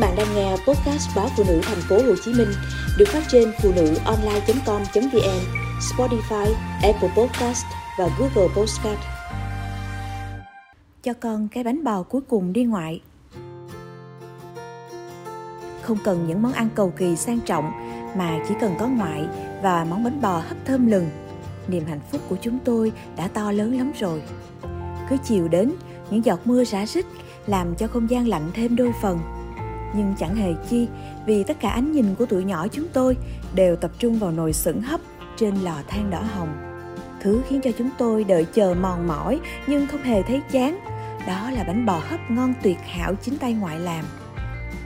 bạn đang nghe podcast báo phụ nữ thành phố Hồ Chí Minh được phát trên phụ nữ online.com.vn, Spotify, Apple Podcast và Google Podcast. Cho con cái bánh bò cuối cùng đi ngoại. Không cần những món ăn cầu kỳ sang trọng mà chỉ cần có ngoại và món bánh bò hấp thơm lừng. Niềm hạnh phúc của chúng tôi đã to lớn lắm rồi. Cứ chiều đến, những giọt mưa rã rít làm cho không gian lạnh thêm đôi phần nhưng chẳng hề chi, vì tất cả ánh nhìn của tụi nhỏ chúng tôi đều tập trung vào nồi sửng hấp trên lò than đỏ hồng. Thứ khiến cho chúng tôi đợi chờ mòn mỏi nhưng không hề thấy chán, đó là bánh bò hấp ngon tuyệt hảo chính tay ngoại làm.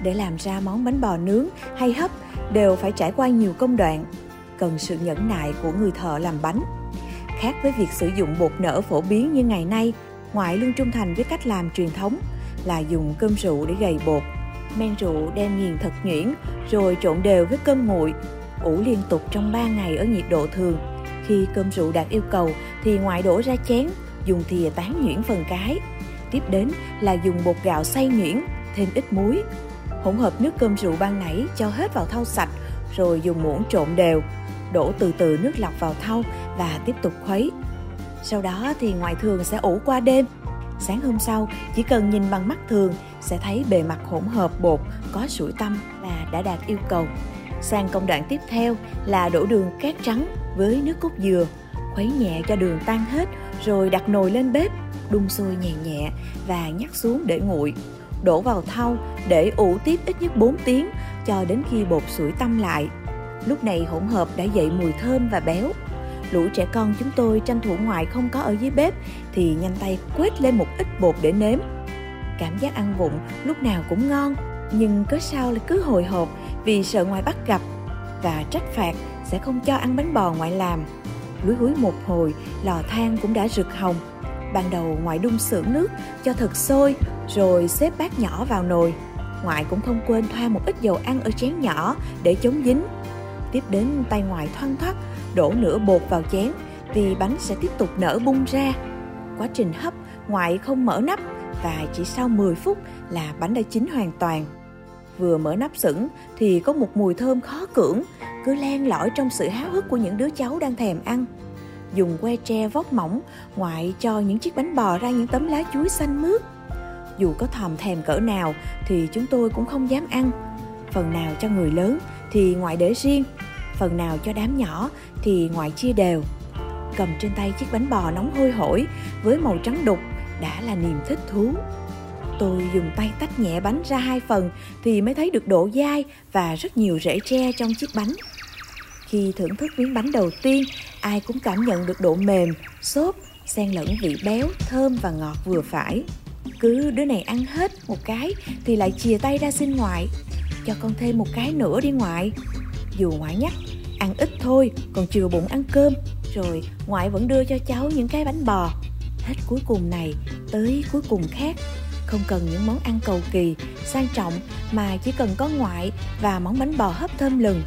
Để làm ra món bánh bò nướng hay hấp đều phải trải qua nhiều công đoạn, cần sự nhẫn nại của người thợ làm bánh. Khác với việc sử dụng bột nở phổ biến như ngày nay, ngoại luôn trung thành với cách làm truyền thống là dùng cơm rượu để gầy bột men rượu đem nghiền thật nhuyễn, rồi trộn đều với cơm nguội, ủ liên tục trong 3 ngày ở nhiệt độ thường. Khi cơm rượu đạt yêu cầu, thì ngoại đổ ra chén, dùng thìa tán nhuyễn phần cái. Tiếp đến là dùng bột gạo xay nhuyễn, thêm ít muối. Hỗn hợp nước cơm rượu ban nãy cho hết vào thau sạch, rồi dùng muỗng trộn đều. Đổ từ từ nước lọc vào thau và tiếp tục khuấy. Sau đó thì ngoại thường sẽ ủ qua đêm sáng hôm sau, chỉ cần nhìn bằng mắt thường, sẽ thấy bề mặt hỗn hợp bột có sủi tăm là đã đạt yêu cầu. Sang công đoạn tiếp theo là đổ đường cát trắng với nước cốt dừa, khuấy nhẹ cho đường tan hết, rồi đặt nồi lên bếp, đun sôi nhẹ nhẹ và nhắc xuống để nguội. Đổ vào thau để ủ tiếp ít nhất 4 tiếng cho đến khi bột sủi tăm lại. Lúc này hỗn hợp đã dậy mùi thơm và béo lũ trẻ con chúng tôi tranh thủ ngoại không có ở dưới bếp thì nhanh tay quét lên một ít bột để nếm. Cảm giác ăn vụng lúc nào cũng ngon, nhưng cớ sao lại cứ hồi hộp vì sợ ngoài bắt gặp và trách phạt sẽ không cho ăn bánh bò ngoại làm. Lúi húi một hồi, lò than cũng đã rực hồng. Ban đầu ngoại đun sưởng nước cho thật sôi, rồi xếp bát nhỏ vào nồi. Ngoại cũng không quên thoa một ít dầu ăn ở chén nhỏ để chống dính. Tiếp đến tay ngoại thoăn thoắt đổ nửa bột vào chén vì bánh sẽ tiếp tục nở bung ra quá trình hấp ngoại không mở nắp và chỉ sau 10 phút là bánh đã chín hoàn toàn. Vừa mở nắp sửng thì có một mùi thơm khó cưỡng, cứ len lỏi trong sự háo hức của những đứa cháu đang thèm ăn. Dùng que tre vót mỏng, ngoại cho những chiếc bánh bò ra những tấm lá chuối xanh mướt. Dù có thòm thèm cỡ nào thì chúng tôi cũng không dám ăn. Phần nào cho người lớn thì ngoại để riêng, phần nào cho đám nhỏ thì ngoại chia đều. Cầm trên tay chiếc bánh bò nóng hôi hổi với màu trắng đục đã là niềm thích thú. Tôi dùng tay tách nhẹ bánh ra hai phần thì mới thấy được độ dai và rất nhiều rễ tre trong chiếc bánh. Khi thưởng thức miếng bánh đầu tiên, ai cũng cảm nhận được độ mềm, xốp, xen lẫn vị béo, thơm và ngọt vừa phải. Cứ đứa này ăn hết một cái thì lại chìa tay ra xin ngoại. Cho con thêm một cái nữa đi ngoại dù ngoại nhắc, ăn ít thôi, còn chừa bụng ăn cơm. Rồi, ngoại vẫn đưa cho cháu những cái bánh bò. Hết cuối cùng này, tới cuối cùng khác. Không cần những món ăn cầu kỳ, sang trọng, mà chỉ cần có ngoại và món bánh bò hấp thơm lừng.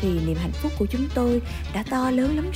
Thì niềm hạnh phúc của chúng tôi đã to lớn lắm rồi.